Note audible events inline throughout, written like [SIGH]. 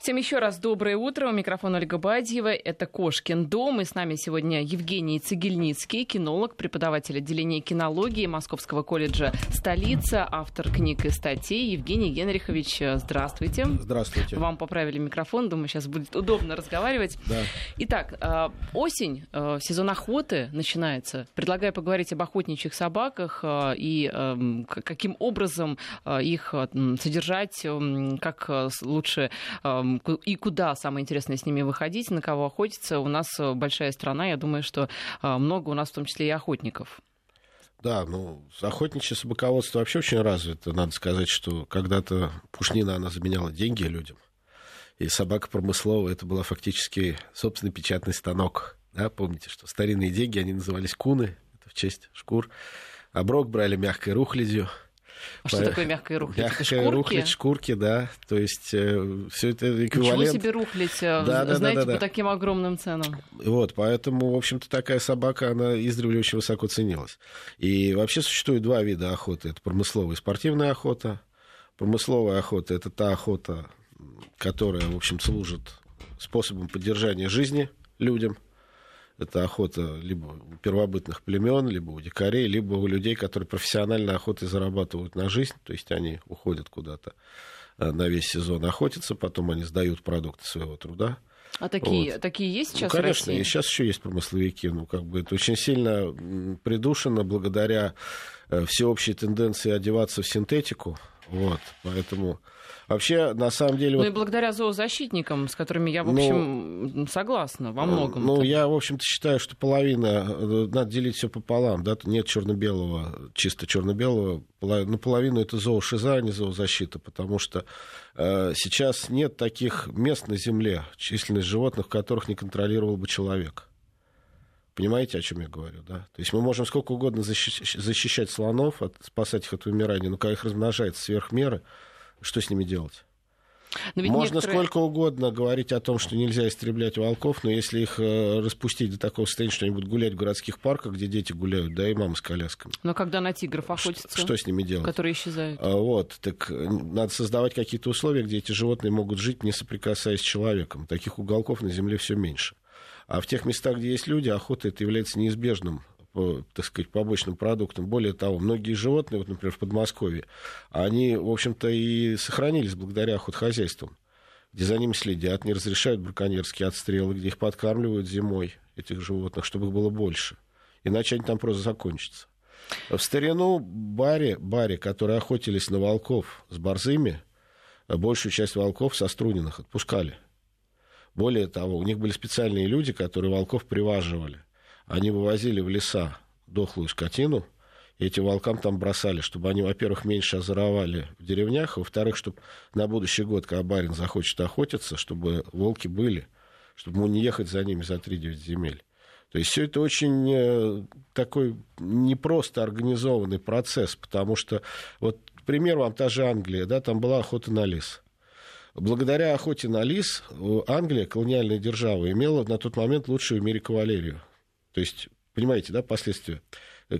Всем еще раз доброе утро. У микрофона Ольга Бадьева. Это «Кошкин дом». И с нами сегодня Евгений Цигельницкий, кинолог, преподаватель отделения кинологии Московского колледжа «Столица», автор книг и статей. Евгений Генрихович, здравствуйте. Здравствуйте. Вам поправили микрофон. Думаю, сейчас будет удобно разговаривать. Да. Итак, э, осень, э, сезон охоты начинается. Предлагаю поговорить об охотничьих собаках э, и эм, каким образом их содержать, эм, как лучше эм, и куда самое интересное с ними выходить, на кого охотиться. У нас э, большая страна, я думаю, что э, много у нас в том числе и охотников. Да, ну, охотничье собаководство вообще очень развито. Надо сказать, что когда-то пушнина, она заменяла деньги людям. И собака промысловая, это была фактически собственный печатный станок. Да, помните, что старинные деньги, они назывались куны, это в честь шкур. Оброк брали мягкой рухлядью. А что такое мягкая рухлядь? Мягкая шкурки? рухлядь, шкурки, да. То есть э, все это эквивалент. Ничего себе рухлядь, э, да, да, знаете, да, да, да. по таким огромным ценам. Вот, поэтому, в общем-то, такая собака, она издревле очень высоко ценилась. И вообще существует два вида охоты. Это промысловая и спортивная охота. Промысловая охота — это та охота, которая, в общем, служит способом поддержания жизни людям — это охота либо у первобытных племен, либо у дикарей, либо у людей, которые профессионально охотой зарабатывают на жизнь. То есть они уходят куда-то э, на весь сезон охотиться, потом они сдают продукты своего труда. А такие, вот. такие есть сейчас? Ну, конечно, в России? сейчас еще есть промысловики. Ну, как бы это очень сильно придушено благодаря э, всеобщей тенденции одеваться в синтетику. Вот, поэтому Вообще, на самом деле... Ну вот... и благодаря зоозащитникам, с которыми я, в ну, общем, ну, согласна во многом. Ну, я, в общем-то, считаю, что половина, э, надо делить все пополам, да, нет черно-белого, чисто черно-белого, наполовину это зоошиза, а не зоозащита, потому что э, сейчас нет таких мест на Земле, численность животных, которых не контролировал бы человек. Понимаете, о чем я говорю, да? То есть мы можем сколько угодно защищать слонов, от, спасать их от вымирания, но когда их размножается сверх меры, что с ними делать? Можно некоторые... сколько угодно говорить о том, что нельзя истреблять волков, но если их э, распустить до такого состояния, что они будут гулять в городских парках, где дети гуляют, да, и мамы с колясками. Но когда на тигров охотятся, что, что с ними делать? Которые исчезают. А, вот, так э, надо создавать какие-то условия, где эти животные могут жить, не соприкасаясь с человеком. Таких уголков на Земле все меньше. А в тех местах, где есть люди, охота это является неизбежным так сказать, побочным продуктом. Более того, многие животные, вот, например, в Подмосковье, они, в общем-то, и сохранились благодаря охотхозяйствам, где за ними следят, не разрешают браконьерские отстрелы, где их подкармливают зимой, этих животных, чтобы их было больше. Иначе они там просто закончатся. В старину баре, баре, которые охотились на волков с борзыми, большую часть волков со струненных отпускали. Более того, у них были специальные люди, которые волков приваживали они вывозили в леса дохлую скотину, и этим волкам там бросали, чтобы они, во-первых, меньше озоровали в деревнях, а во-вторых, чтобы на будущий год, когда барин захочет охотиться, чтобы волки были, чтобы ему не ехать за ними за 3-9 земель. То есть все это очень э, такой непросто организованный процесс, потому что, вот, пример вам та же Англия, да, там была охота на лис. Благодаря охоте на лис Англия, колониальная держава, имела на тот момент лучшую в мире кавалерию. То есть, понимаете, да, последствия?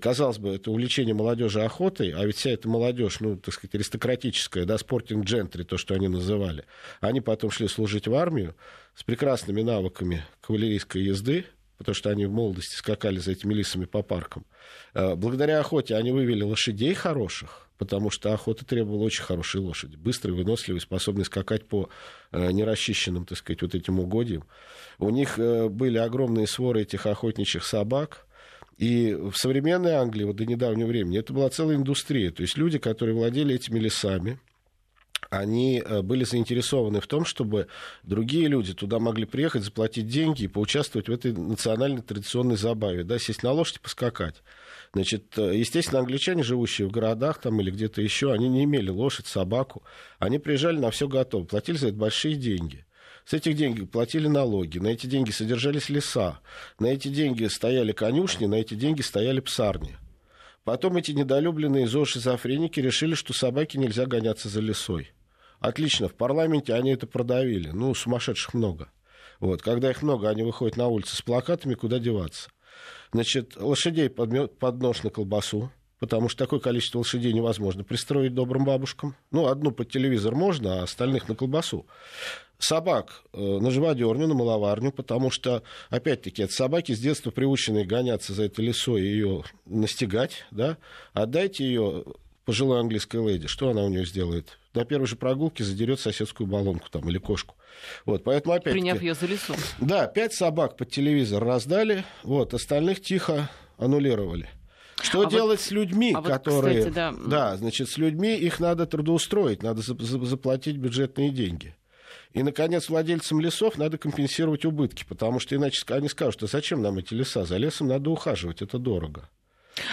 Казалось бы, это увлечение молодежи охотой, а ведь вся эта молодежь, ну, так сказать, аристократическая, да, спортинг джентри, то, что они называли, они потом шли служить в армию с прекрасными навыками кавалерийской езды, потому что они в молодости скакали за этими лисами по паркам. А, благодаря охоте они вывели лошадей хороших, потому что охота требовала очень хорошей лошади, быстрой, выносливой, способной скакать по э, нерасчищенным, так сказать, вот этим угодьям. У них э, были огромные своры этих охотничьих собак, и в современной Англии, вот до недавнего времени, это была целая индустрия. То есть люди, которые владели этими лесами, они э, были заинтересованы в том, чтобы другие люди туда могли приехать, заплатить деньги и поучаствовать в этой национальной традиционной забаве, да, сесть на лошадь и поскакать. Значит, э, естественно, англичане, живущие в городах там или где-то еще, они не имели лошадь, собаку. Они приезжали на все готово, платили за это большие деньги. С этих денег платили налоги, на эти деньги содержались леса, на эти деньги стояли конюшни, на эти деньги стояли псарни. Потом эти недолюбленные зоошизофреники решили, что собаке нельзя гоняться за лесой. Отлично, в парламенте они это продавили. Ну, сумасшедших много. Вот, когда их много, они выходят на улицы с плакатами, куда деваться. Значит, лошадей под нож на колбасу, потому что такое количество лошадей невозможно пристроить добрым бабушкам. Ну, одну под телевизор можно, а остальных на колбасу. собак э, на живодерню, на маловарню, потому что, опять-таки, это собаки с детства приученные гоняться за этой лесой и ее настигать, да, отдайте ее пожилой английской леди, что она у нее сделает? На первой же прогулке задерет соседскую баллонку там или кошку. Вот, поэтому опять Приняв ее за лесу. Да, пять собак под телевизор раздали, вот, остальных тихо аннулировали. Что а делать вот, с людьми, а которые... Вот, кстати, да. да, значит, с людьми их надо трудоустроить, надо заплатить бюджетные деньги. И, наконец, владельцам лесов надо компенсировать убытки, потому что иначе они скажут, а зачем нам эти леса? За лесом надо ухаживать, это дорого.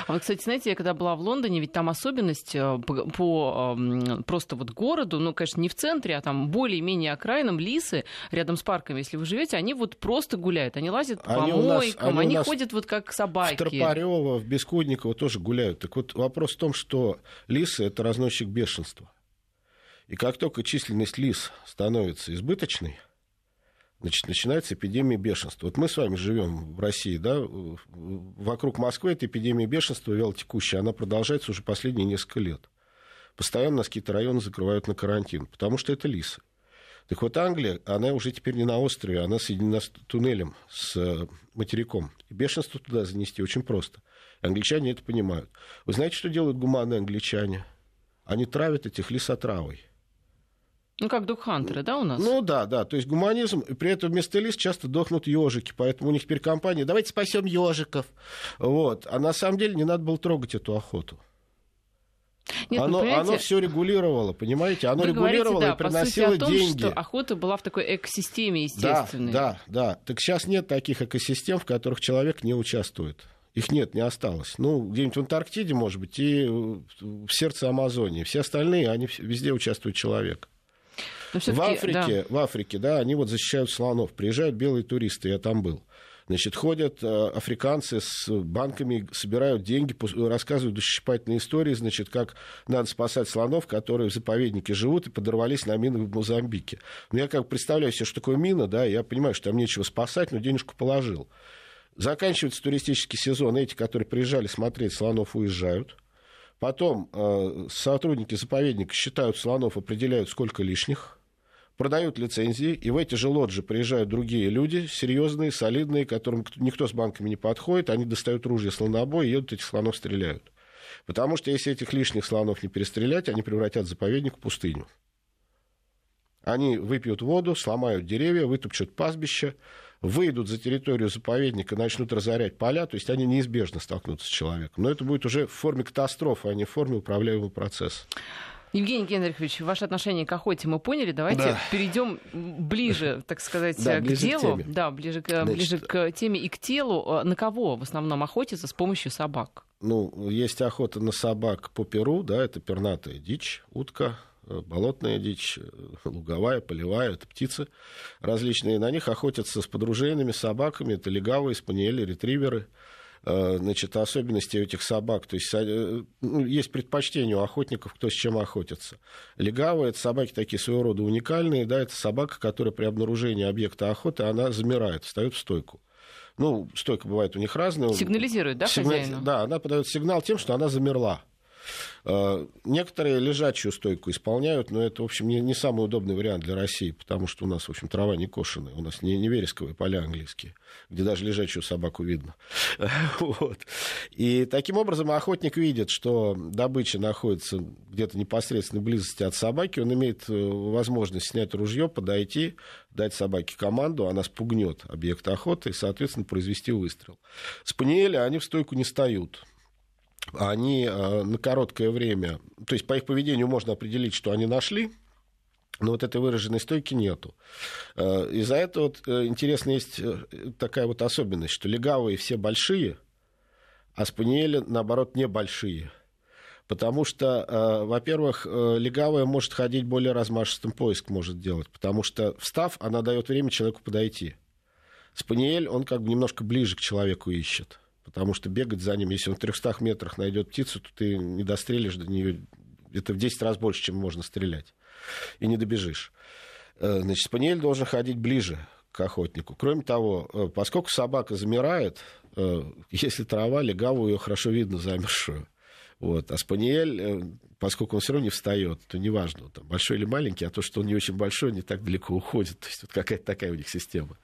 А вот, кстати, знаете, я когда была в Лондоне, ведь там особенность э, по, по просто вот городу, ну, конечно, не в центре, а там более-менее окраинам лисы рядом с парками, если вы живете, они вот просто гуляют, они лазят по они помойкам, нас, они, они ходят вот как собаки. В Тропарево, в Бескудниково тоже гуляют. Так вот вопрос в том, что лисы — это разносчик бешенства. И как только численность лис становится избыточной, значит, начинается эпидемия бешенства. Вот мы с вами живем в России, да, вокруг Москвы эта эпидемия бешенства вялотекущая, она продолжается уже последние несколько лет. Постоянно нас какие-то районы закрывают на карантин, потому что это лисы. Так вот, Англия, она уже теперь не на острове, она соединена с туннелем, с э, материком. И бешенство туда занести очень просто. Англичане это понимают. Вы знаете, что делают гуманные англичане? Они травят этих лис отравой. Ну, как духантеры, да, у нас? Ну, да, да. То есть гуманизм, и при этом вместо лис часто дохнут ежики, поэтому у них теперь компания «давайте спасем ежиков». Вот. А на самом деле не надо было трогать эту охоту. Нет, оно, ну, оно все регулировало, понимаете? Оно регулировало говорите, да, и приносило по сути, о том, деньги. Что охота была в такой экосистеме естественной. Да, да, да. Так сейчас нет таких экосистем, в которых человек не участвует. Их нет, не осталось. Ну, где-нибудь в Антарктиде, может быть, и в сердце Амазонии. Все остальные, они везде участвует человек. В Африке, да. в Африке, да, они вот защищают слонов. Приезжают белые туристы, я там был. Значит, ходят э, африканцы с банками, собирают деньги, рассказывают душесчипательные истории, значит, как надо спасать слонов, которые в заповеднике живут и подорвались на минах в Мозамбике. Ну, я как представляю себе, что такое мина, да, я понимаю, что там нечего спасать, но денежку положил. Заканчивается туристический сезон, эти, которые приезжали смотреть слонов, уезжают. Потом э, сотрудники заповедника считают слонов, определяют, сколько лишних продают лицензии, и в эти же лоджи приезжают другие люди, серьезные, солидные, которым никто с банками не подходит, они достают ружья слонобой и едут этих слонов стреляют. Потому что если этих лишних слонов не перестрелять, они превратят заповедник в пустыню. Они выпьют воду, сломают деревья, вытопчут пастбище, выйдут за территорию заповедника, начнут разорять поля, то есть они неизбежно столкнутся с человеком. Но это будет уже в форме катастрофы, а не в форме управляемого процесса. Евгений Генрихович, ваше отношение к охоте мы поняли. Давайте да. перейдем ближе, так сказать, да, к делу. К да, ближе, к, Значит, ближе к теме и к телу. А на кого в основном охотятся с помощью собак? Ну, есть охота на собак по Перу, да, это пернатая дичь, утка, болотная дичь, э, луговая, полевая, это птицы различные. На них охотятся с подружейными собаками, это легавые, спаниели, ретриверы. Э, значит, особенности этих собак. То есть э, ну, есть предпочтение у охотников, кто с чем охотится. Легавые – это собаки такие своего рода уникальные. Да, это собака, которая при обнаружении объекта охоты, она замирает, встает в стойку. Ну, стойка бывает у них разная. Сигнализирует, да, Сигнал... хозяину? Да, она подает сигнал тем, что она замерла. Э, некоторые лежачую стойку исполняют, но это, в общем, не, не самый удобный вариант для России, потому что у нас, в общем, трава не кошеная, у нас не, не вересковые поля английские, где даже лежачую собаку видно. [LAUGHS] вот. И таким образом охотник видит, что добыча находится где-то непосредственной близости от собаки, он имеет э, возможность снять ружье, подойти, дать собаке команду, она спугнет объект охоты и, соответственно, произвести выстрел. Спаниели, они в стойку не встают они э, на короткое время, то есть по их поведению можно определить, что они нашли, но вот этой выраженной стойки нету. Э, из-за этого вот, э, интересно есть такая вот особенность, что легавые все большие, а спаниели, наоборот, небольшие. Потому что, во-первых, легавая может ходить более размашистым поиск может делать, потому что, встав, она дает время человеку подойти. Спаниель, он как бы немножко ближе к человеку ищет потому что бегать за ним, если он в 300 метрах найдет птицу, то ты не дострелишь до нее, это в 10 раз больше, чем можно стрелять, и не добежишь. Э, значит, спаниель должен ходить ближе к охотнику. Кроме того, э, поскольку собака замирает, э, если трава, легавую ее хорошо видно замершую. Вот. А спаниель, э, поскольку он все равно не встает, то неважно, там, большой или маленький, а то, что он не очень большой, не так далеко уходит. [LAUGHS] То есть вот какая-то такая у них система.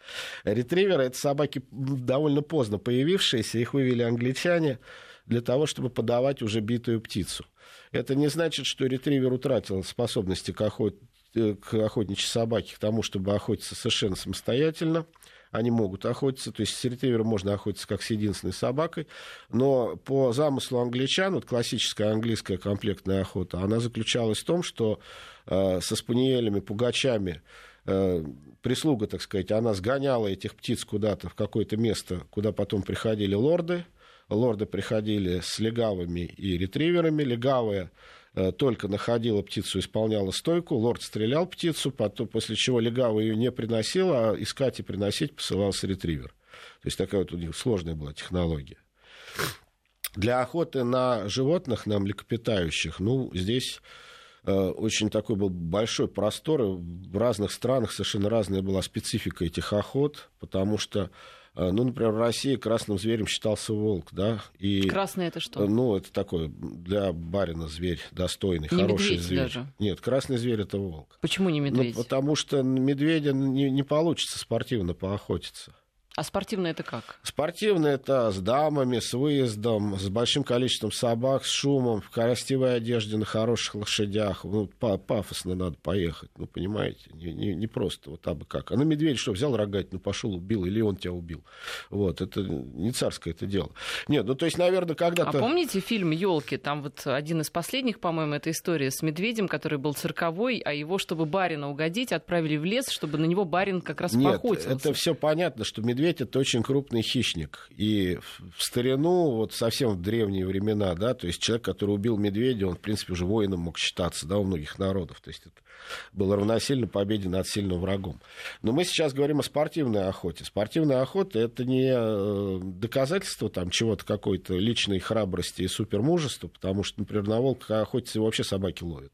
Ретриверы — это собаки довольно поздно появившиеся, их вывели англичане для того, чтобы подавать уже битую птицу. Это не значит, что ретривер утратил способности к, охот... Э, к охотничьей собаке, к тому, чтобы охотиться совершенно самостоятельно они могут охотиться, то есть с ретривером можно охотиться как с единственной собакой, но по замыслу англичан, вот классическая английская комплектная охота, она заключалась в том, что э, со спаниелями, пугачами, э, прислуга, так сказать, она сгоняла этих птиц куда-то в какое-то место, куда потом приходили лорды, лорды приходили с легавыми и ретриверами, легавые только находила птицу, исполняла стойку, лорд стрелял птицу, потом, после чего легава ее не приносила, а искать и приносить посылался ретривер. То есть такая вот у них сложная была технология. Для охоты на животных, на млекопитающих, ну, здесь э, очень такой был большой простор. В разных странах совершенно разная была специфика этих охот, потому что Э, ну, например, в России красным зверем считался волк, да. И, Красный это что? Ну, это такой для барина зверь достойный, не хороший зверь. Даже. Нет, красный зверь это волк. Почему не медведь? Ну, потому что медведя не, не получится спортивно поохотиться. А спортивное это как? Спортивное это с дамами, с выездом, с большим количеством собак, с шумом, в красивой одежде, на хороших лошадях. Ну, пафосно надо поехать, ну, понимаете? Не, не, не просто вот абы как. А на медведь что, взял рогать, ну, пошел, убил, или он тебя убил. Вот, это не царское это дело. Нет, ну, то есть, наверное, когда-то... А помните фильм елки Там вот один из последних, по-моему, это история с медведем, который был цирковой, а его, чтобы барина угодить, отправили в лес, чтобы на него барин как раз Нет, поохотился. это все понятно, что медведь медведь это очень крупный хищник. И в старину, вот совсем в древние времена, да, то есть человек, который убил медведя, он, в принципе, уже воином мог считаться, да, у многих народов. То есть это было равносильно победе над сильным врагом. Но мы сейчас говорим о спортивной охоте. Спортивная охота это не э, доказательство там чего-то какой-то личной храбрости и супермужества, потому что, например, на волка охотиться вообще собаки ловят.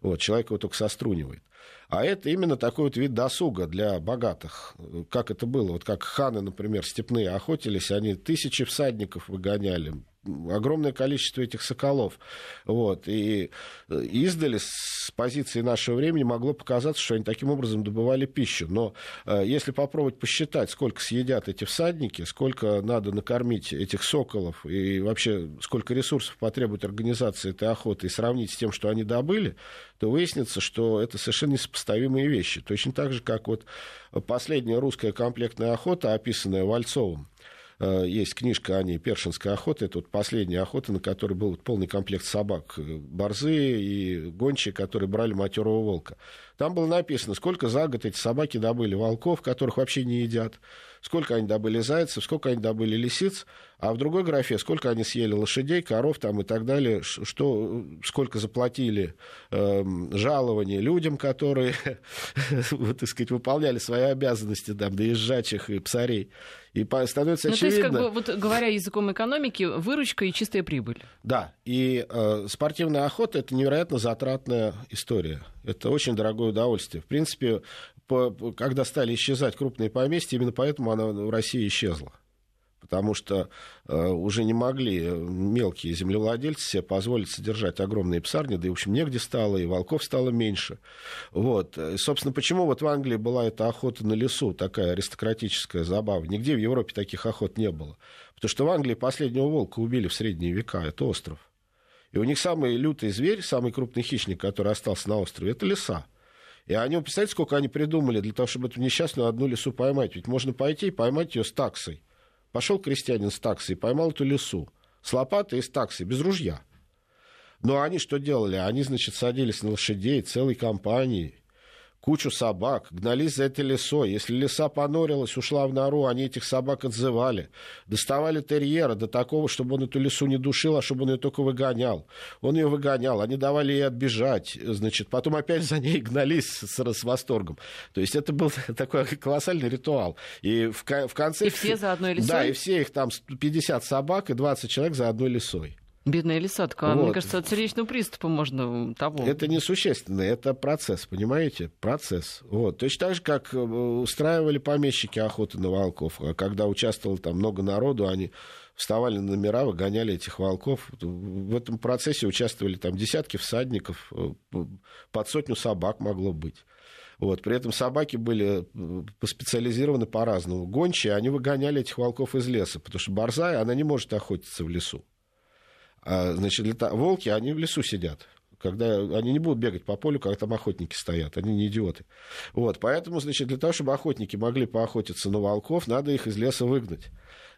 Вот, человек его только сострунивает. А это именно такой вот вид досуга для богатых. Как это было? Вот как ханы, например, степные охотились, они тысячи всадников выгоняли, огромное количество этих соколов. Вот. И э, издали с позиции нашего времени могло показаться, что они таким образом добывали пищу. Но э, если попробовать посчитать, сколько съедят эти всадники, сколько надо накормить этих соколов и вообще сколько ресурсов потребует организация этой охоты и сравнить с тем, что они добыли, то выяснится, что это совершенно несопоставимые вещи. Точно так же, как вот последняя русская комплектная охота, описанная Вальцовым, есть книжка ней «Першинская охота». Это вот последняя охота, на которой был полный комплект собак. Э, борзые и гончие, которые брали матерого волка. Там было написано, сколько за год эти собаки добыли волков, которых вообще не едят, сколько они добыли зайцев, сколько они добыли лисиц, а в другой графе, сколько они съели лошадей, коров там и так далее, что, сколько заплатили э, жалования людям, которые, [LAUGHS] вот, так сказать, выполняли свои обязанности, там, доезжачих и псарей. И становится ну, очевидно... То есть, как бы, вот, говоря языком экономики, выручка и чистая прибыль. Да, и э, спортивная охота – это невероятно затратная история. Это очень дорогое удовольствие. В принципе, по, когда стали исчезать крупные поместья, именно поэтому она в России исчезла потому что э, уже не могли мелкие землевладельцы себе позволить содержать огромные псарни, да и, в общем, негде стало, и волков стало меньше. Вот. И, собственно, почему вот в Англии была эта охота на лесу, такая аристократическая забава? Нигде в Европе таких охот не было. Потому что в Англии последнего волка убили в средние века, это остров. И у них самый лютый зверь, самый крупный хищник, который остался на острове, это лиса. И они, представляете, сколько они придумали для того, чтобы эту несчастную одну лису поймать? Ведь можно пойти и поймать ее с таксой. Пошел крестьянин с таксой, поймал эту лису. С лопатой и с таксой, без ружья. Но они что делали? Они, значит, садились на лошадей целой компанией, кучу собак, гнались за этой лесой. Если лиса понорилась, ушла в нору, они этих собак отзывали. Доставали терьера до такого, чтобы он эту лису не душил, а чтобы он ее только выгонял. Он ее выгонял, они давали ей отбежать, значит, потом опять за ней гнались с, с восторгом. То есть это был [LAUGHS] такой колоссальный ритуал. И в, в конце... И все за одной лисой? Да, и все их там 50 собак и 20 человек за одной лисой. Бедная лисатка. Вот. Мне кажется, от сердечного приступа можно того. Это несущественно, это процесс, понимаете? Процесс. Вот. Точно так же, как э, устраивали помещики охоты на волков. А когда участвовало там много народу, они вставали на номера, выгоняли этих волков. В этом процессе участвовали там десятки всадников, э, под сотню собак могло быть. Вот. При этом собаки были э, специализированы по-разному. Гончие, они выгоняли этих волков из леса, потому что борзая, она не может охотиться в лесу. А, значит, лета... волки, они в лесу сидят когда они не будут бегать по полю, когда там охотники стоят, они не идиоты. Вот, поэтому, значит, для того, чтобы охотники могли поохотиться на волков, надо их из леса выгнать.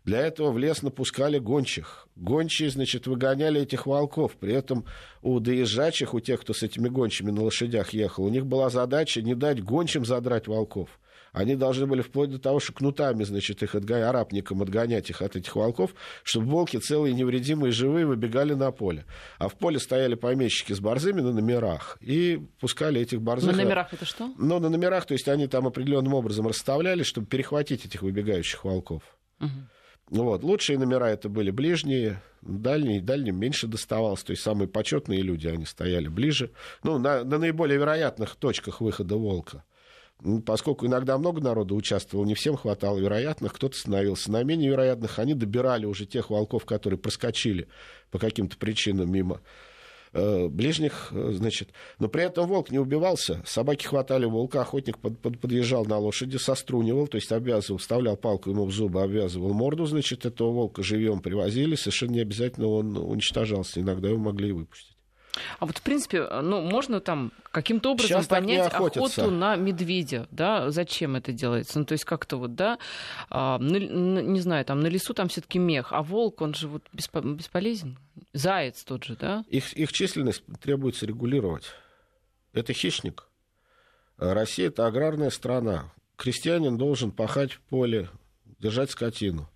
Для этого в лес напускали гончих. Гончие, значит, выгоняли этих волков. При этом у доезжачих, у тех, кто с этими гончими на лошадях ехал, у них была задача не дать гончим задрать волков. Они должны были вплоть до того, что кнутами, значит, их отгонять, арабникам отгонять их от этих волков, чтобы волки целые, невредимые, живые выбегали на поле. А в поле стояли помещики с борзыми на номерах и пускали этих борзых... На номерах это что? Ну, на номерах, то есть они там определенным образом расставляли, чтобы перехватить этих выбегающих волков. Угу. Вот. Лучшие номера это были ближние, дальние, дальним меньше доставалось. То есть самые почетные люди, они стояли ближе. Ну, на, на наиболее вероятных точках выхода волка. Ну, поскольку иногда много народу участвовало, не всем хватало вероятных, кто-то становился на менее вероятных, они добирали уже тех волков, которые проскочили по каким-то причинам мимо Э, ближних, э, значит. Но при этом волк не убивался. Собаки хватали волка, охотник под, под, подъезжал на лошади, сострунивал, то есть обвязывал, вставлял палку ему в зубы, обвязывал морду, значит, этого волка живьем привозили, совершенно не обязательно он уничтожался, иногда его могли и выпустить. А вот, в принципе, ну, можно там каким-то образом Сейчас понять охоту на медведя, да, зачем это делается? Ну, то есть как-то вот, да, а, на, на, не знаю, там на лесу там все таки мех, а волк, он же вот бесполезен. Заяц тот же, да? Их, их численность требуется регулировать. Это хищник. Россия – это аграрная страна. Крестьянин должен пахать поле, держать скотину.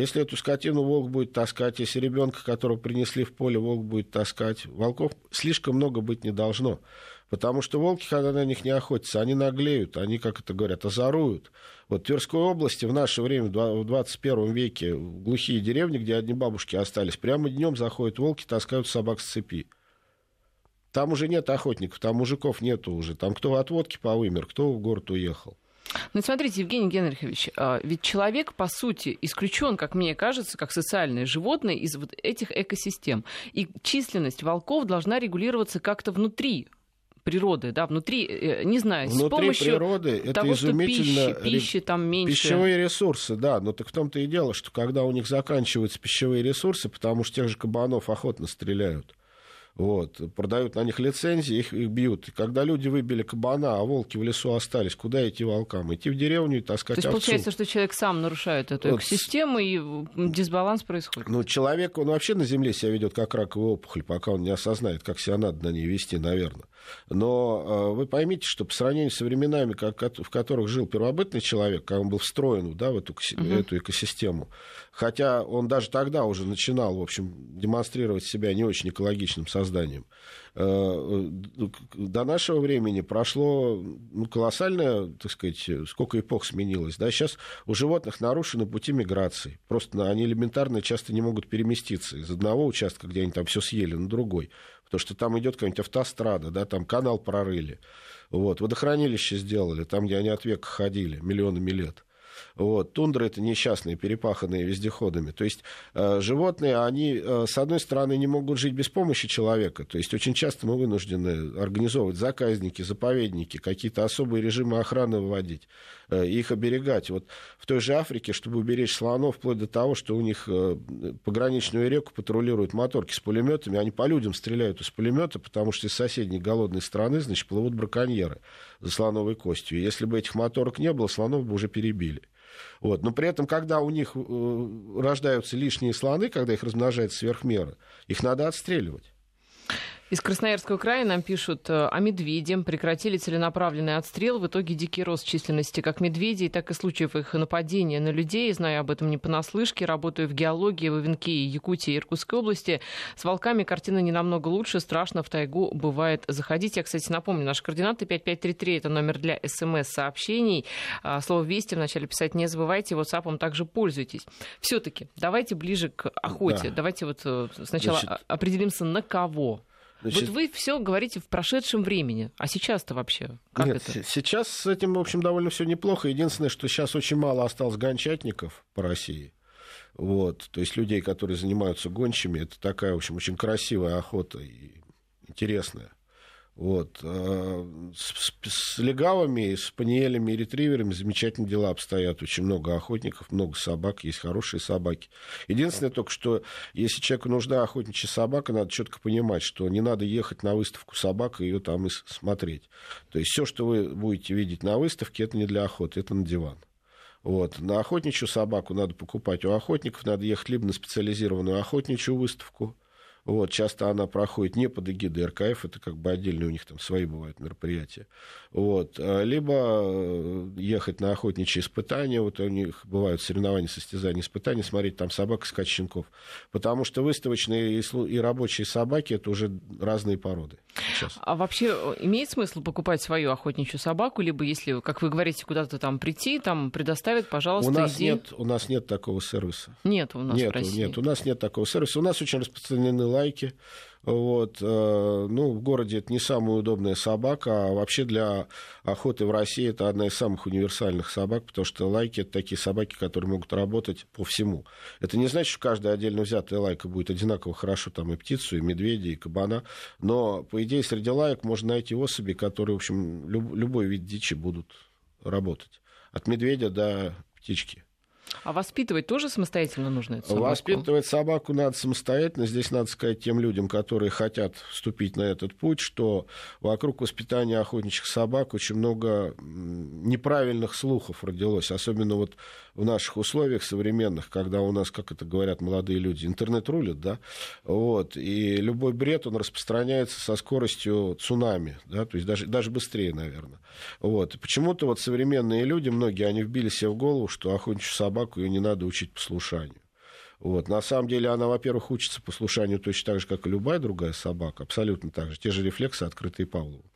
Если эту скотину волк будет таскать, если ребенка, которого принесли в поле, волк будет таскать, волков слишком много быть не должно. Потому что волки, когда на них не охотятся, они наглеют, они, как это говорят, озоруют. Вот в Тверской области в наше время, в 21 веке, глухие деревни, где одни бабушки остались, прямо днем заходят волки, таскают собак с цепи. Там уже нет охотников, там мужиков нету уже. Там кто от водки повымер, кто в город уехал. Ну, смотрите, Евгений Генрихович, а, ведь человек, по сути, исключен, как мне кажется, как социальное животное из вот этих экосистем. И численность волков должна регулироваться как-то внутри природы, да, внутри, э, не знаю, внутри с помощью природы это того, изумительно пищи, пищи там меньше. Пищевые ресурсы, да, но так в том-то и дело, что когда у них заканчиваются пищевые ресурсы, потому что тех же кабанов охотно стреляют, вот, продают на них лицензии, их, их бьют. И когда люди выбили кабана, а волки в лесу остались, куда идти волкам? Идти в деревню и таскать То есть овцу. получается, что человек сам нарушает эту вот. экосистему, и дисбаланс происходит? Ну, человек, он вообще на Земле себя ведет как раковая опухоль, пока он не осознает, как себя надо на ней вести, наверное. Но э, вы поймите, что по сравнению со временами, как, в которых жил первобытный человек, когда он был встроен да, в эту, угу. эту экосистему, хотя он даже тогда уже начинал, в общем, демонстрировать себя не очень экологичным созданием, э, э, до нашего времени прошло ну, колоссальное, так сказать, сколько эпох сменилось. Да? Сейчас у животных нарушены пути миграции. Просто они элементарно часто не могут переместиться из одного участка, где они там все съели, на другой потому что там идет какая-нибудь автострада, да, там канал прорыли, вот, водохранилище сделали, там, где они от века ходили, миллионами лет. Вот. Тундра это несчастные, перепаханные вездеходами. То есть э, животные, они, э, с одной стороны, не могут жить без помощи человека. То есть очень часто мы вынуждены организовывать заказники, заповедники, какие-то особые режимы охраны вводить, э, их оберегать. Вот в той же Африке, чтобы уберечь слонов, вплоть до того, что у них пограничную реку патрулируют моторки с пулеметами, они по людям стреляют из пулемета, потому что из соседней голодной страны, значит, плывут браконьеры за слоновой костью. если бы этих моторок не было, слонов бы уже перебили. Вот. Но при этом, когда у них э, рождаются лишние слоны, когда их размножается сверх меры, их надо отстреливать. Из Красноярского края нам пишут э, о медведе. Прекратили целенаправленный отстрел. В итоге дикий рост численности как медведей, так и случаев их нападения на людей. Знаю об этом не понаслышке. Работаю в геологии в Ивенке, Якутии и Иркутской области. С волками картина не намного лучше. Страшно в тайгу бывает заходить. Я, кстати, напомню, наши координаты 5533 это номер для смс-сообщений. А, слово «Вести» вначале писать не забывайте. WhatsApp также пользуйтесь. Все-таки давайте ближе к охоте. Да. Давайте вот э, сначала Значит... определимся, на кого Значит, вот вы все говорите в прошедшем времени, а сейчас-то вообще как нет, это? Сейчас с этим, в общем, довольно все неплохо. Единственное, что сейчас очень мало осталось гончатников по России. Вот, то есть людей, которые занимаются гончими, это такая, в общем, очень красивая охота и интересная. Вот. А, с, с легавыми, с паниелями и ретриверами замечательные дела обстоят. Очень много охотников, много собак, есть хорошие собаки. Единственное только, что если человеку нужна охотничья собака, надо четко понимать, что не надо ехать на выставку собак и ее там и смотреть. То есть все, что вы будете видеть на выставке, это не для охоты, это на диван. Вот. На охотничью собаку надо покупать у охотников, надо ехать либо на специализированную охотничью выставку, вот, часто она проходит не под эгидой РКФ, это как бы отдельные у них там свои бывают мероприятия. Вот. А, либо э, ехать на охотничьи испытания, вот у них бывают соревнования, состязания, испытания, смотреть там собак, искать щенков. Потому что выставочные и рабочие собаки это уже разные породы. Сейчас. А вообще э, имеет смысл покупать свою охотничью собаку, либо если, как вы говорите, куда-то там прийти, там предоставят, пожалуйста, у нас иди. нет, у нас нет такого сервиса. Нет у нас нет, в России. Нет, у нас нет такого сервиса. У нас очень распространены лайки. Вот, э, ну, в городе это не самая удобная собака, а вообще для охоты в России это одна из самых универсальных собак, потому что лайки это такие собаки, которые могут работать по всему. Это не значит, что каждая отдельно взятая лайка будет одинаково хорошо там и птицу, и медведя, и кабана, но, по идее, среди лайк можно найти особи, которые, в общем, люб, любой вид дичи будут работать. От медведя до птички. А воспитывать тоже самостоятельно нужно эту собаку? Воспитывать собаку надо самостоятельно. Здесь надо сказать тем людям, которые хотят вступить на этот путь, что вокруг воспитания охотничьих собак очень много неправильных слухов родилось. Особенно вот в наших условиях современных, когда у нас, как это говорят молодые люди, интернет рулит, да, вот, и любой бред, он распространяется со скоростью цунами, да, то есть даже, даже быстрее, наверное. Вот. Почему-то вот современные люди, многие, они вбили себе в голову, что охотничью собаку ее не надо учить послушанию. Вот. На самом деле она, во-первых, учится послушанию точно так же, как и любая другая собака, абсолютно так же. Те же рефлексы, открытые Павлову.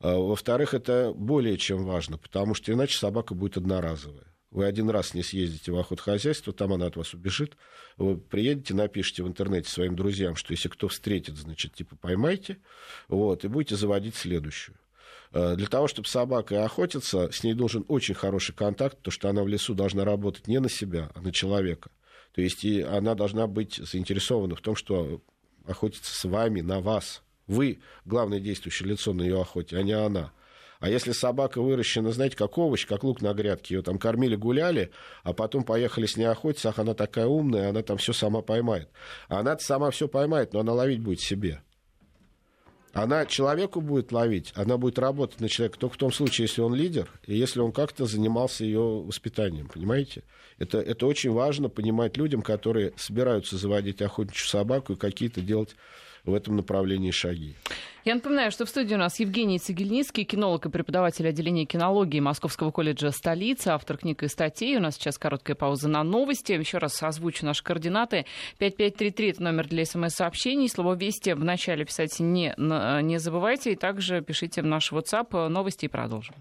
А, во-вторых, это более чем важно, потому что иначе собака будет одноразовая. Вы один раз не съездите в охотхозяйство, там она от вас убежит. Вы приедете, напишите в интернете своим друзьям, что если кто встретит, значит, типа поймайте, вот, и будете заводить следующую. Э, для того, чтобы собака охотиться, с ней должен очень хороший контакт, потому что она в лесу должна работать не на себя, а на человека. То есть и она должна быть заинтересована в том, что охотится с вами, на вас. Вы главное действующее лицо на ее охоте, а не она. А если собака выращена, знаете, как овощ, как лук на грядке, ее там кормили, гуляли, а потом поехали с ней охотиться, ах, она такая умная, она там все сама поймает. А она сама все поймает, но она ловить будет себе. Она человеку будет ловить, она будет работать на человека только в том случае, если он лидер, и если он как-то занимался ее воспитанием, понимаете? Это, это очень важно понимать людям, которые собираются заводить охотничью собаку и какие-то делать в этом направлении шаги. Я напоминаю, что в студии у нас Евгений Цигельницкий, кинолог и преподаватель отделения кинологии Московского колледжа столицы, автор книг и статей. У нас сейчас короткая пауза на новости. Еще раз озвучу наши координаты. 5533 – это номер для смс-сообщений. Слово «Вести» в начале писать не, не забывайте. И также пишите в наш WhatsApp новости и продолжим.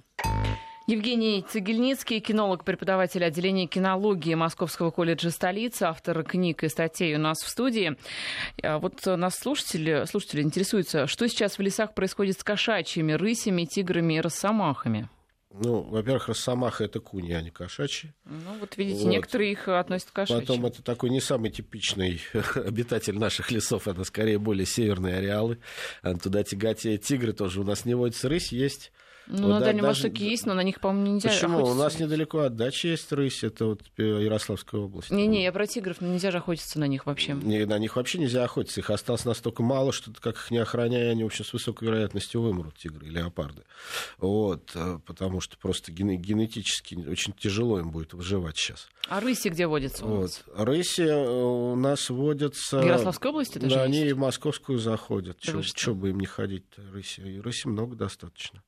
Евгений Цегельницкий, кинолог, преподаватель отделения кинологии Московского колледжа столицы, автор книг и статей у нас в студии. А вот нас слушатели, слушатели интересуются, что сейчас в лесах происходит с кошачьими, рысями, тиграми и росомахами? Ну, во-первых, росомаха это куни, а не кошачьи. Ну, вот видите, вот. некоторые их относят к кошачьим. Потом это такой не самый типичный [LAUGHS] обитатель наших лесов, это скорее более северные ареалы. Туда тяготеют тигры тоже у нас не водятся, рысь есть. Ну, вот на Дальнем даже... Востоке есть, но на них, по-моему, нельзя Почему? У нас недалеко от дачи есть рысь, это вот Ярославская область. Не-не, я про тигров, нельзя же охотиться на них вообще. Не, на них вообще нельзя охотиться, их осталось настолько мало, что как их не охраняя, они, в общем, с высокой вероятностью вымрут, тигры и леопарды. Вот, э, потому что просто генетически очень тяжело им будет выживать сейчас. А рыси где водятся у нас? Вот. Рыси э, у нас водятся... В Ярославской области даже Да, есть? они и в Московскую заходят. Чего бы им не ходить рыси? Рыси много достаточно.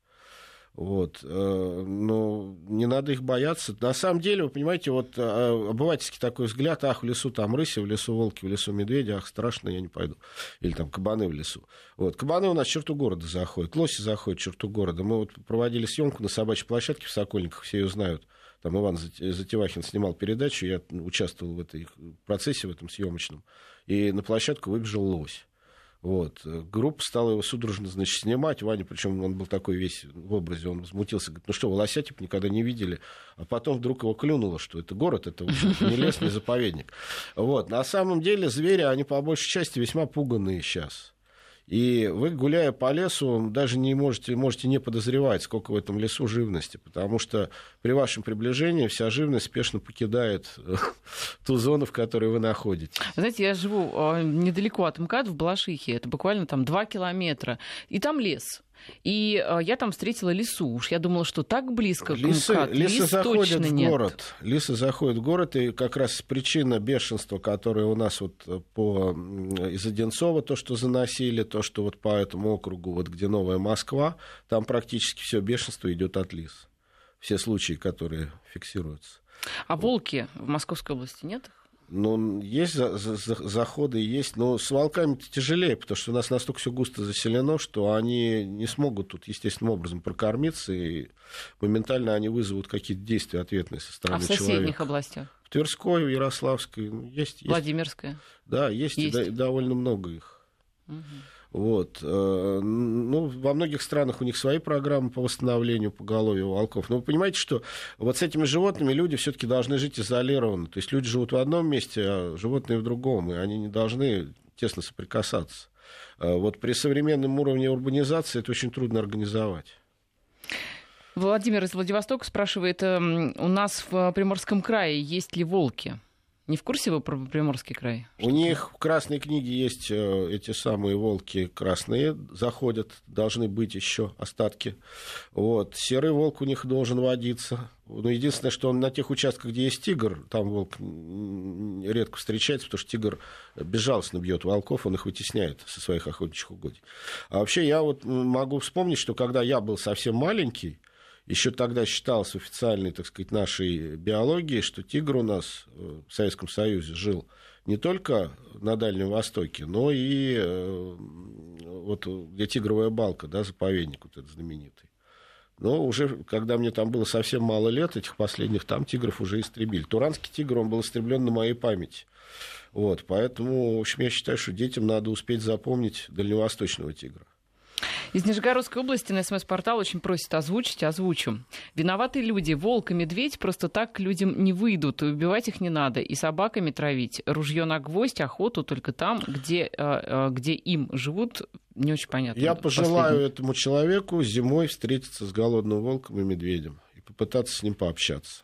Вот. Э, но не надо их бояться. На самом деле, вы понимаете, вот э, обывательский такой взгляд, ах, в лесу там рыси, в лесу волки, в лесу медведи, ах, страшно, я не пойду. Или там кабаны в лесу. Вот. Кабаны у нас в черту города заходят, лоси заходят в черту города. Мы вот проводили съемку на собачьей площадке в Сокольниках, все ее знают. Там Иван Затевахин снимал передачу, я участвовал в этой процессе, в этом съемочном. И на площадку выбежал лось. Вот. Группа стала его судорожно, значит, снимать. Ваня, причем он был такой весь в образе, он возмутился. Говорит, ну что, вы типа никогда не видели? А потом вдруг его клюнуло, что это город, это не лес, не заповедник. Вот. На самом деле звери, они по большей части весьма пуганные сейчас. И вы, гуляя по лесу, даже не можете, можете не подозревать, сколько в этом лесу живности, потому что при вашем приближении вся живность спешно покидает э, ту зону, в которой вы находитесь. Знаете, я живу а, недалеко от МКАД в Балашихе, это буквально там 2 километра, и там лес. И э, я там встретила лису. Уж я думала, что так близко лисы, к МКАД. Лисы Лис заходят в нет. город. Лисы заходят в город, и как раз причина бешенства, которое у нас вот по, из Одинцова, то, что заносили, то, что вот по этому округу, вот где Новая Москва, там практически все бешенство идет от лис. Все случаи, которые фиксируются. А волки в Московской области нет? Ну, есть за, за, заходы, есть, но с волками тяжелее, потому что у нас настолько все густо заселено, что они не смогут тут естественным образом прокормиться, и моментально они вызовут какие-то действия ответные со стороны человека. А в соседних человека. областях? В Тверской, в Ярославской, ну, есть, есть. Владимирская? Да, есть, есть. Да, довольно много их. Угу. Вот. Э, ну, во многих странах у них свои программы по восстановлению поголовья волков. Но вы понимаете, что вот с этими животными люди все-таки должны жить изолированно. То есть люди живут в одном месте, а животные в другом, и они не должны тесно соприкасаться. Э, вот при современном уровне урбанизации это очень трудно организовать. Владимир из Владивостока спрашивает, эм, у нас в Приморском крае есть ли волки? Не в курсе вы про Приморский край? У них в Красной книге есть э, эти самые волки красные, заходят, должны быть еще остатки. Вот. Серый волк у них должен водиться. Но ну, единственное, что он на тех участках, где есть тигр, там волк редко встречается, потому что тигр безжалостно бьет волков, он их вытесняет со своих охотничьих угодий. А вообще я вот могу вспомнить, что когда я был совсем маленький, еще тогда считалось официальной, так сказать, нашей биологии, что тигр у нас э, в Советском Союзе жил не только на Дальнем Востоке, но и э, вот где тигровая балка, да, заповедник вот этот знаменитый. Но уже, когда мне там было совсем мало лет, этих последних, там тигров уже истребили. Туранский тигр, он был истреблен на моей памяти. Вот, поэтому, в общем, я считаю, что детям надо успеть запомнить дальневосточного тигра. Из Нижегородской области на СМС-портал очень просят озвучить, озвучу. Виноватые люди, волк и медведь просто так к людям не выйдут, и убивать их не надо, и собаками травить. Ружье на гвоздь, охоту только там, где, э, э, где им живут, не очень понятно. Я пожелаю последний. этому человеку зимой встретиться с голодным волком и медведем и попытаться с ним пообщаться.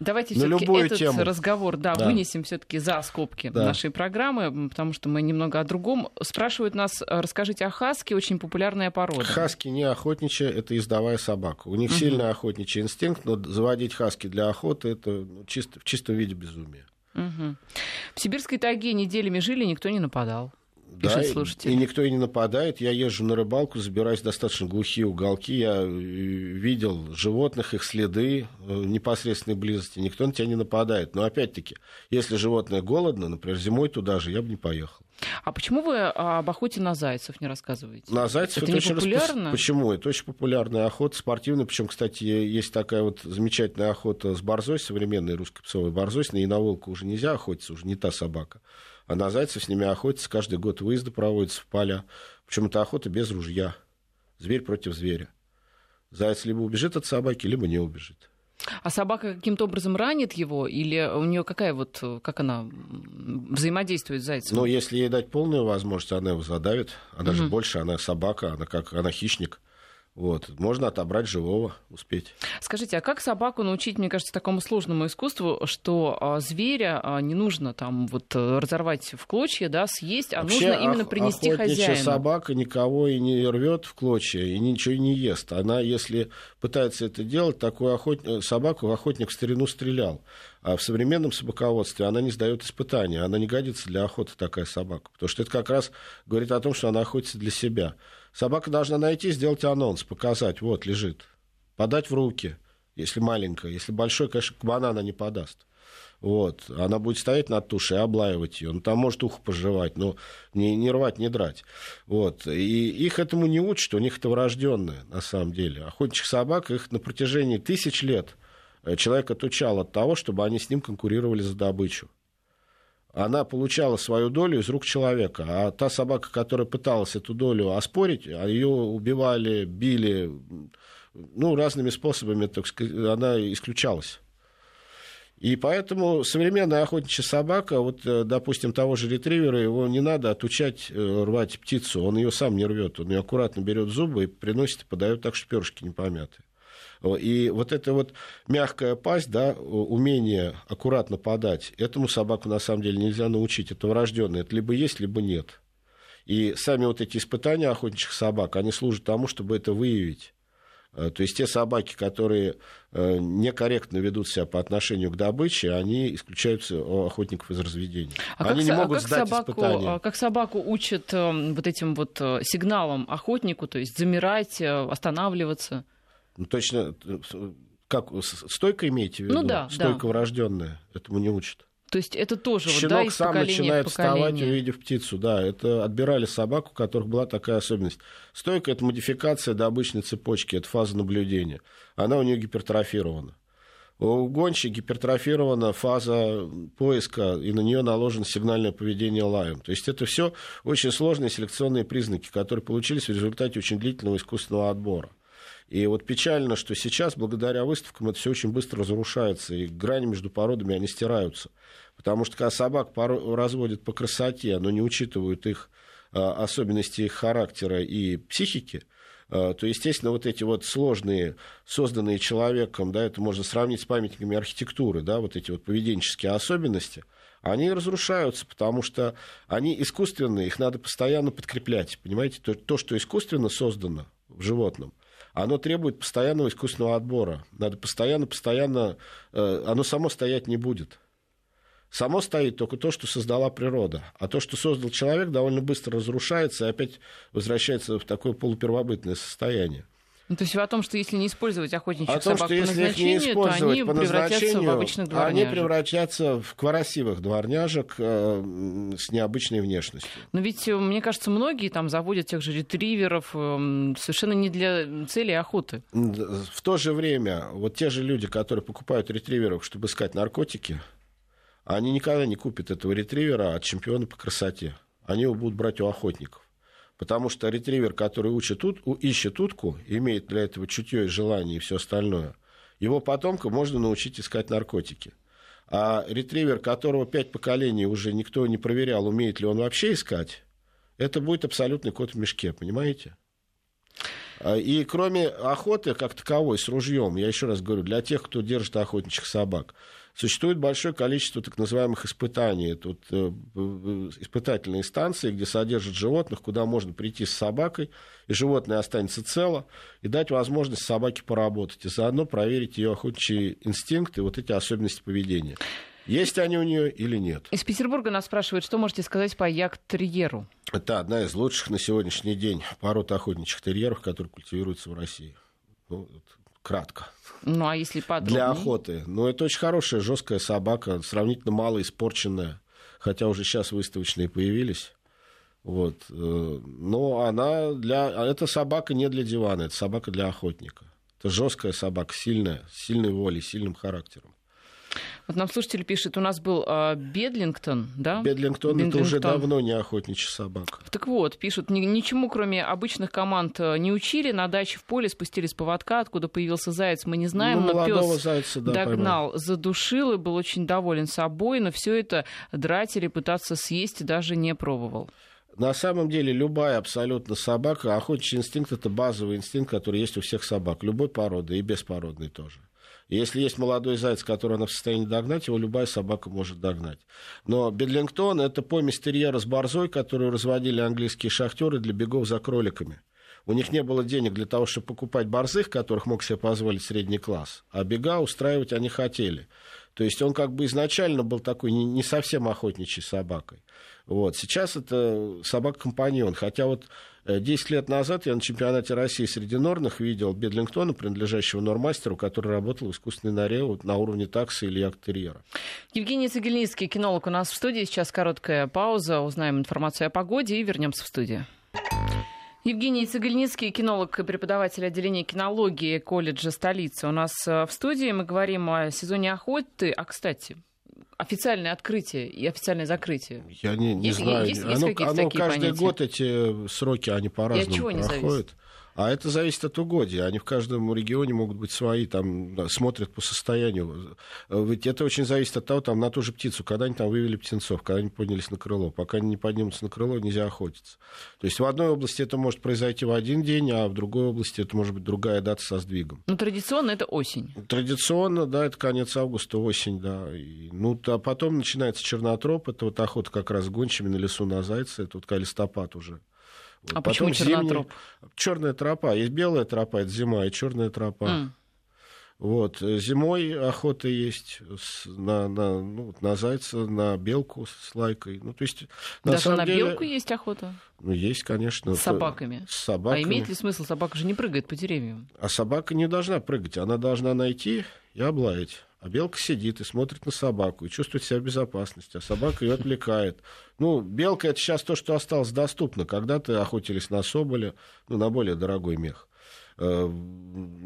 Давайте все-таки этот тему. разговор да, да. вынесем все-таки за скобки да. нашей программы, потому что мы немного о другом. Спрашивают нас, э, расскажите о хаске, очень популярная порода. Хаски не охотничья, это ездовая собака. У них угу. сильный охотничий инстинкт, но заводить хаски для охоты это ну, чисто, в чистом виде безумие. Угу. В сибирской тайге неделями жили, никто не нападал. Да, и, и никто и не нападает. Я езжу на рыбалку, забираюсь в достаточно глухие уголки. Я э, видел животных, их следы э, непосредственной близости. Никто на тебя не нападает. Но опять-таки, если животное голодно, например, зимой туда же, я бы не поехал. А почему вы об охоте на зайцев не рассказываете? На зайцев это, это очень популярно? Распро... Почему? Это очень популярная охота, спортивная. Причем, кстати, есть такая вот замечательная охота с борзой, современной русской псовой борзой. На волка уже нельзя охотиться, уже не та собака. А на зайцев с ними охотятся. Каждый год выезды проводятся в поля. Причем это охота без ружья. Зверь против зверя. Заяц либо убежит от собаки, либо не убежит. А собака каким-то образом ранит его, или у нее какая вот, как она взаимодействует с зайцем? Ну, если ей дать полную возможность, она его задавит. Она угу. же больше, она собака, она как, она хищник. Вот. Можно отобрать живого, успеть. Скажите, а как собаку научить, мне кажется, такому сложному искусству, что а, зверя а, не нужно там вот э, разорвать в клочья, да, съесть, а Вообще, нужно именно принести хозяину? собака никого и не рвет в клочья, и ничего не ест. Она, если пытается это делать, такую охот... Собаку охотник в старину стрелял. А в современном собаководстве она не сдает испытания. Она не годится для охоты, такая собака. Потому что это как раз говорит о том, что она охотится для себя. Собака должна найти, сделать анонс, показать, вот, лежит. Подать в руки, если маленькая. Если большой, конечно, к банана не подаст. Вот. Она будет стоять над тушей и облаивать ее. Ну, там может ухо пожевать, но не, не рвать, не драть. Вот. И их этому не учат, у них это врожденное, на самом деле. Охотничьих собак их на протяжении тысяч лет человек отучал от того, чтобы они с ним конкурировали за добычу она получала свою долю из рук человека. А та собака, которая пыталась эту долю оспорить, а ее убивали, били, ну, разными способами, так сказать, она исключалась. И поэтому современная охотничья собака, вот, э, допустим, того же ретривера, его не надо отучать э, рвать птицу, он ее сам не рвет, он ее аккуратно берет зубы и приносит и подает так, что перышки не помяты. И вот эта вот мягкая пасть, да, умение аккуратно подать, этому собаку на самом деле нельзя научить. Это врожденное. Это либо есть, либо нет. И сами вот эти испытания охотничьих собак, они служат тому, чтобы это выявить. Э, то есть те собаки, которые э, некорректно ведут себя по отношению к добыче, они исключаются у охотников из разведения. А они как, не могут а как сдать собаку, испытания. А как собаку учат эм, вот этим вот э, сигналом охотнику, то есть замирать, останавливаться? Ну, точно, как, стойка имеете в виду? Ну да, Стойка да. врожденная, этому не учат. То есть это тоже Щенок вот, да, из сам начинает вставать, увидев птицу. Да, это отбирали собаку, у которых была такая особенность. Стойка – это модификация до обычной цепочки, это фаза наблюдения. Она у нее гипертрофирована. У гонщи гипертрофирована фаза поиска, и на нее наложено сигнальное поведение лаем. То есть это все очень сложные селекционные признаки, которые получились в результате очень длительного искусственного отбора. И вот печально, что сейчас, благодаря выставкам, это все очень быстро разрушается, и грани между породами, они стираются. Потому что когда собак разводят по красоте, но не учитывают их а, особенности их характера и психики, а, то, естественно, вот эти вот сложные, созданные человеком, да, это можно сравнить с памятниками архитектуры, да, вот эти вот поведенческие особенности, они разрушаются, потому что они искусственные, их надо постоянно подкреплять, понимаете? То, то что искусственно создано в животном, оно требует постоянного искусственного отбора. Надо постоянно, постоянно, э, оно само стоять не будет. Само стоит только то, что создала природа. А то, что создал человек, довольно быстро разрушается и опять возвращается в такое полупервобытное состояние. Ну, то есть о том, что если не использовать охотничьих о том, собак что по назначению, то они по превратятся в обычных дворняжек. Они превратятся в красивых дворняжек э, с необычной внешностью. Но ведь, э, мне кажется, многие там заводят тех же ретриверов э, совершенно не для цели охоты. В то же время, вот те же люди, которые покупают ретриверов, чтобы искать наркотики, они никогда не купят этого ретривера от чемпиона по красоте. Они его будут брать у охотников. Потому что ретривер, который учит, ищет утку, имеет для этого чутье и желание и все остальное, его потомка можно научить искать наркотики. А ретривер, которого пять поколений уже никто не проверял, умеет ли он вообще искать, это будет абсолютный кот в мешке, понимаете? А, и кроме охоты как таковой с ружьем, я еще раз говорю, для тех, кто держит охотничьих собак, Существует большое количество так называемых испытаний. Тут э, испытательные станции, где содержат животных, куда можно прийти с собакой, и животное останется цело, и дать возможность собаке поработать, и заодно проверить ее охотничьи инстинкты, вот эти особенности поведения. Есть они у нее или нет? Из Петербурга нас спрашивают, что можете сказать по як-терьеру? Это одна из лучших на сегодняшний день пород охотничьих терьеров, которые культивируются в России. Ну, кратко. Ну, а если подробнее? Для охоты. Ну, это очень хорошая, жесткая собака, сравнительно мало испорченная. Хотя уже сейчас выставочные появились. Вот. Э, но она для... А эта собака не для дивана, это собака для охотника. Это жесткая собака, сильная, с сильной волей, сильным характером. Вот нам слушатель пишет, у нас был э, Бедлингтон, да? Бедлингтон, Бедлингтон это уже давно не охотничья собака. Так вот, пишут, ни, ничему кроме обычных команд э, не учили, на даче в поле спустили с поводка, откуда появился заяц, мы не знаем, ну, но пес зайца, да, догнал, поймал. задушил и был очень доволен собой, но все это драть или пытаться съесть даже не пробовал. На самом деле любая абсолютно собака, охотничий инстинкт это базовый инстинкт, который есть у всех собак, любой породы и беспородной тоже. Если есть молодой заяц, который она в состоянии догнать, его любая собака может догнать. Но Бедлингтон – это помесь терьера с борзой, которую разводили английские шахтеры для бегов за кроликами. У них не было денег для того, чтобы покупать борзых, которых мог себе позволить средний класс. А бега устраивать они хотели. То есть он как бы изначально был такой не совсем охотничьей собакой. Вот. Сейчас это собака-компаньон. Хотя вот 10 э, лет назад я на чемпионате России среди норных видел Бедлингтона, принадлежащего нормастеру, который работал в искусственной норе вот, на уровне таксы или актерьера. Евгений Цегельницкий, кинолог у нас в студии. Сейчас короткая пауза. Узнаем информацию о погоде и вернемся в студию. Евгений Цегельницкий, кинолог и преподаватель отделения кинологии колледжа столицы. У нас э, в студии мы говорим о сезоне охоты. А, кстати, официальное открытие и официальное закрытие? Я не, не есть, знаю. Есть, есть оно, оно каждый понятия? год эти сроки, они по-разному проходят. Зависит? А это зависит от угодья. Они в каждом регионе могут быть свои, там да, смотрят по состоянию. Ведь это очень зависит от того, там, на ту же птицу, когда они там вывели птенцов, когда они поднялись на крыло. Пока они не поднимутся на крыло, нельзя охотиться. То есть в одной области это может произойти в один день, а в другой области это может быть другая дата со сдвигом. Ну, традиционно это осень. Традиционно, да, это конец августа, осень, да. И, ну, а потом начинается чернотроп, это вот охота как раз с гончими на лесу на зайца, это вот листопад уже. А Потом почему чернотроп? Зимний... Черная тропа. Есть белая тропа, это зима, и черная тропа. Mm. Вот. Зимой охота есть на, на, ну, на зайца, на белку с лайкой. Ну, то есть, на Даже на деле... белку есть охота? Ну, есть, конечно. С собаками? С собаками. А имеет ли смысл? Собака же не прыгает по деревьям. А собака не должна прыгать. Она должна найти и облаять. А белка сидит и смотрит на собаку и чувствует себя в безопасности, а собака ее отвлекает. Ну, белка это сейчас то, что осталось доступно. Когда-то охотились на соболя, ну, на более дорогой мех. Э,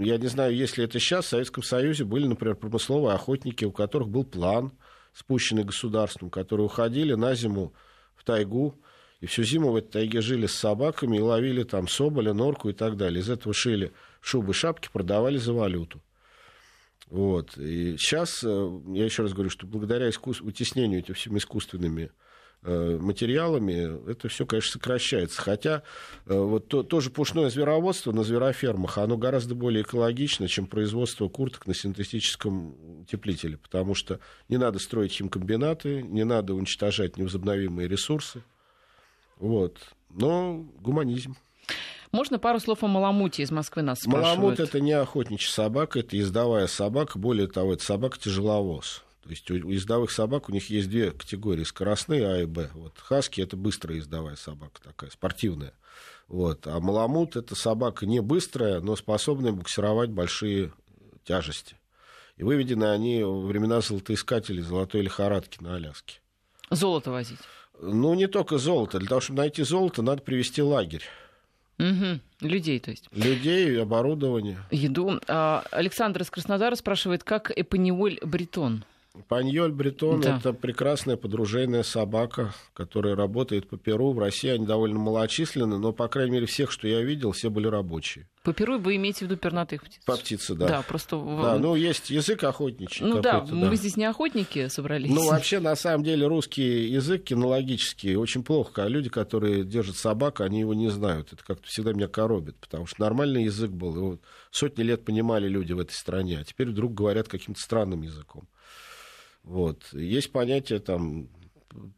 я не знаю, если это сейчас, в Советском Союзе были, например, промысловые охотники, у которых был план, спущенный государством, которые уходили на зиму в тайгу, и всю зиму в этой тайге жили с собаками и ловили там соболя, норку и так далее. Из этого шили шубы, шапки, продавали за валюту. Вот. И сейчас, э, я еще раз говорю, что благодаря искус... утеснению этими всеми искусственными э, материалами, это все, конечно, сокращается. Хотя э, вот то, тоже пушное звероводство на зверофермах, оно гораздо более экологично, чем производство курток на синтетическом утеплителе, потому что не надо строить химкомбинаты, не надо уничтожать невозобновимые ресурсы. Вот. Но гуманизм. Можно пару слов о Маламуте из Москвы нас спрашивают? Маламут это не охотничья собака, это ездовая собака. Более того, это собака-тяжеловоз. То есть у ездовых собак у них есть две категории, скоростные А и Б. Вот хаски это быстрая ездовая собака такая, спортивная. Вот. А маламут это собака не быстрая, но способная буксировать большие тяжести. И выведены они во времена золотоискателей, золотой лихорадки на Аляске. Золото возить? Ну, не только золото. Для того, чтобы найти золото, надо привести лагерь. Угу. Людей, то есть. Людей, оборудование. Еду. А, Александр из Краснодара спрашивает, как эпаниоль бретон? Паньоль бретон да. это прекрасная подружейная собака, которая работает по Перу. В России они довольно малочисленны, но, по крайней мере, всех, что я видел, все были рабочие. По Перу вы имеете в виду пернатых птиц? По птице, да. Да, просто... Да, ну, есть язык охотничий. Ну да, да, мы здесь не охотники собрались. Ну, вообще, на самом деле, русский язык кинологический очень плохо. А люди, которые держат собак, они его не знают. Это как-то всегда меня коробит, потому что нормальный язык был. Его сотни лет понимали люди в этой стране, а теперь вдруг говорят каким-то странным языком. Вот. Есть понятие там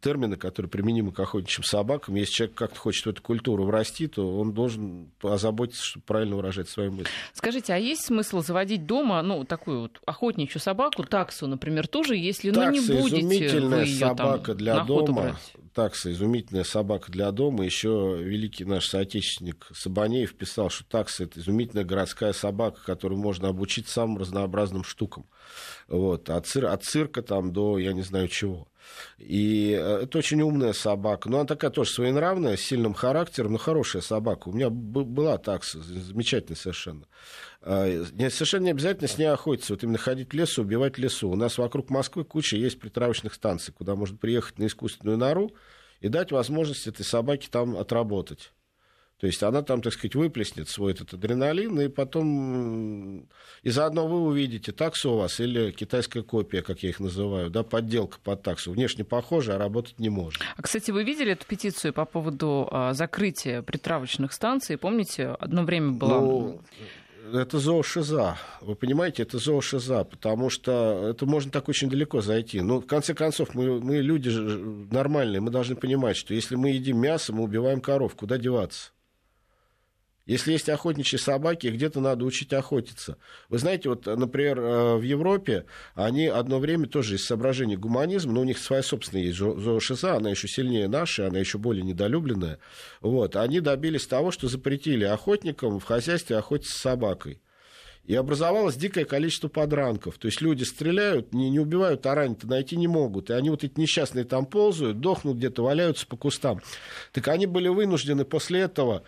термины, которые применимы к охотничьим собакам. Если человек как-то хочет в эту культуру врасти, то он должен озаботиться, чтобы правильно выражать свои мысли. Скажите, а есть смысл заводить дома, ну, такую вот охотничью собаку, таксу, например, тоже, если, ну, не будете изумительная вы ее, собака там, для дома. Брать? Такса, изумительная собака для дома. Еще великий наш соотечественник Сабанеев писал, что такса – это изумительная городская собака, которую можно обучить самым разнообразным штукам. Вот. От, цир, от цирка там до я не знаю чего. И э, это очень умная собака. Ну, она такая тоже своенравная, с сильным характером, но хорошая собака. У меня была такса, замечательная совершенно. А, совершенно не обязательно с ней охотиться, вот именно ходить в лесу, убивать в лесу. У нас вокруг Москвы куча есть притравочных станций, куда можно приехать на искусственную нору и дать возможность этой собаке там отработать. То есть она там, так сказать, выплеснет свой этот адреналин, и потом и заодно вы увидите, такса у вас или китайская копия, как я их называю, да, подделка под таксу. Внешне похоже, а работать не может. А, кстати, вы видели эту петицию по поводу а, закрытия притравочных станций? Помните, одно время была... Ну, это зоошиза. Вы понимаете, это зоошиза, потому что это можно так очень далеко зайти. Но ну, в конце концов, мы, мы люди нормальные, мы должны понимать, что если мы едим мясо, мы убиваем коров, куда деваться? Если есть охотничьи собаки, где-то надо учить охотиться. Вы знаете, вот, например, э, в Европе они одно время тоже из соображений гуманизма, но у них своя собственная есть зоошиза, она еще сильнее нашей, она еще более недолюбленная. Вот, они добились того, что запретили охотникам в хозяйстве охотиться с собакой. И образовалось дикое количество подранков. То есть люди стреляют, не, не убивают, а ранить найти не могут. И они вот эти несчастные там ползают, дохнут где-то, валяются по кустам. Так они были вынуждены после этого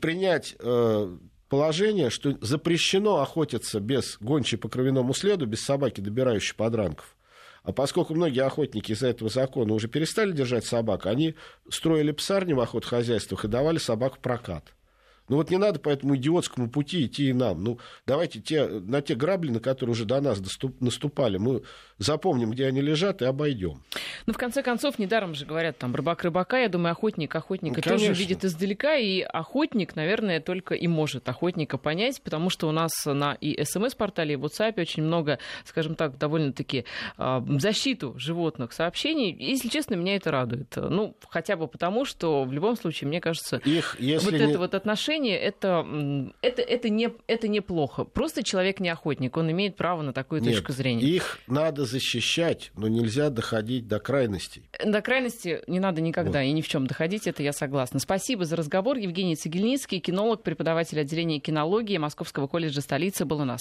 принять э, положение, что запрещено охотиться без гончей по кровяному следу, без собаки, добирающей подранков. А поскольку многие охотники из-за этого закона уже перестали держать собак, они строили псарни в охотхозяйствах и давали собак в прокат. Ну вот не надо по этому идиотскому пути идти и нам. Ну давайте те, на те грабли, на которые уже до нас доступ, наступали, мы запомним, где они лежат, и обойдем. Ну, в конце концов, недаром же говорят, там, рыбак рыбака, я думаю, охотник охотника ну, тоже видит издалека, и охотник, наверное, только и может охотника понять, потому что у нас на и СМС-портале, и в WhatsApp очень много, скажем так, довольно-таки э, защиту животных сообщений. И, если честно, меня это радует. Ну, хотя бы потому, что в любом случае, мне кажется, Их, если вот не... это вот отношение, это, это, это, не, это неплохо. Просто человек не охотник, он имеет право на такую Нет, точку зрения. Их надо защищать, но нельзя доходить до крайностей. До крайности не надо никогда вот. и ни в чем доходить, это я согласна. Спасибо за разговор. Евгений Цегельницкий, кинолог, преподаватель отделения кинологии Московского колледжа столицы был у нас.